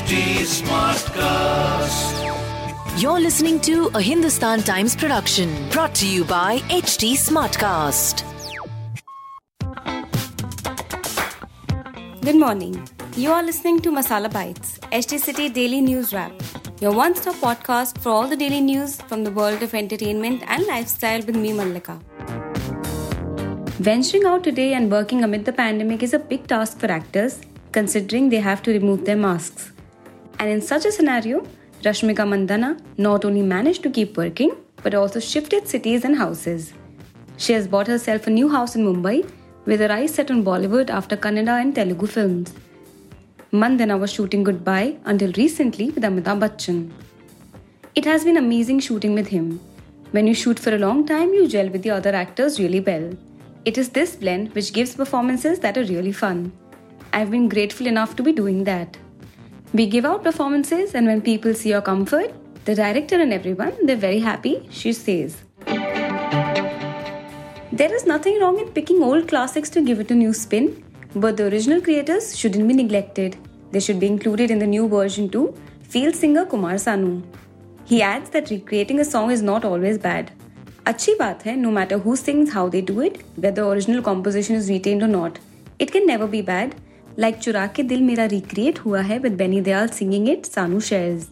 HT Smartcast. You're listening to a Hindustan Times production brought to you by HT Smartcast. Good morning. You are listening to Masala Bites, HT City Daily News Wrap, your one stop podcast for all the daily news from the world of entertainment and lifestyle with me, Mallika. Venturing out today and working amid the pandemic is a big task for actors, considering they have to remove their masks. And in such a scenario, Rashmika Mandanna not only managed to keep working, but also shifted cities and houses. She has bought herself a new house in Mumbai with her eyes set on Bollywood after Kannada and Telugu films. Mandanna was shooting Goodbye until recently with Amitabh Bachchan. It has been amazing shooting with him. When you shoot for a long time, you gel with the other actors really well. It is this blend which gives performances that are really fun. I've been grateful enough to be doing that. We give out performances, and when people see your comfort, the director and everyone, they're very happy, she says. There is nothing wrong in picking old classics to give it a new spin, but the original creators shouldn't be neglected. They should be included in the new version too, field singer Kumar Sanu. He adds that recreating a song is not always bad. अच्छी बात है no matter who sings how they do it, whether original composition is retained or not. It can never be bad. Like Chura Ke Dil Mera recreate hua hai with Benny Dayal singing it, Sanu shares.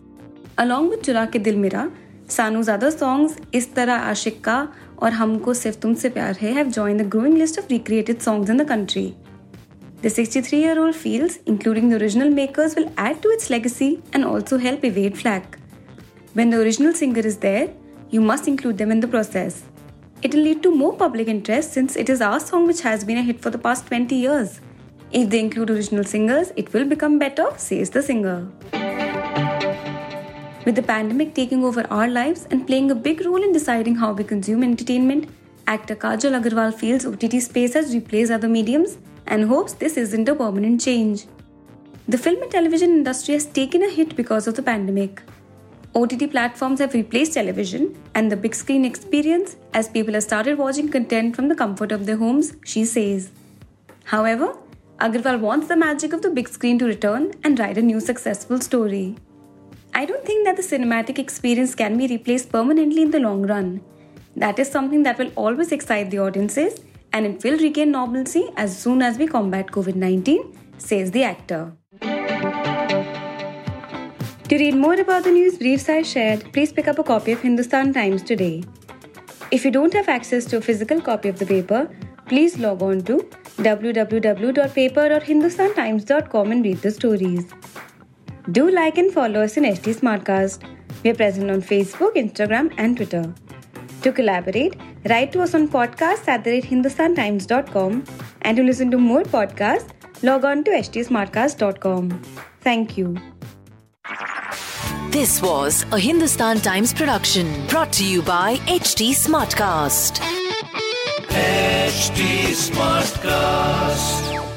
Along with Chura Ke Dil Mera, Sanu's other songs Is Tarah Aashiqui Ka और हमको सिर्फ तुमसे प्यार है have join the growing list of recreated songs in the The 63 year old feels, including the original makers, will add to its legacy and also help evade flack. When the original singer is there, you must include them in the process. It'll lead to more public interest since it is our song which has been a hit for the past 20 years. If they include original singers, it will become better, says the singer. With the pandemic taking over our lives and playing a big role in deciding how we consume entertainment, actor Kajal Agarwal feels OTT space has replaced other mediums and hopes this isn't a permanent change. The film and television industry has taken a hit because of the pandemic. OTT platforms have replaced television and the big screen experience as people have started watching content from the comfort of their homes, she says. However, Agarwal wants the magic of the big screen to return and write a new successful story. I don't think that the cinematic experience can be replaced permanently in the long run. That is something that will always excite the audiences and it will regain normalcy as soon as we combat COVID 19, says the actor. To read more about the news briefs I shared, please pick up a copy of Hindustan Times today. If you don't have access to a physical copy of the paper, please log on to www.paper.hindustantimes.com and read the stories. Do like and follow us in HT Smartcast. We are present on Facebook, Instagram, and Twitter. To collaborate, write to us on podcasts at the rate hindustantimes.com and to listen to more podcasts, log on to htsmartcast.com. Thank you. This was a Hindustan Times production brought to you by HT Smartcast. HT Smartcast.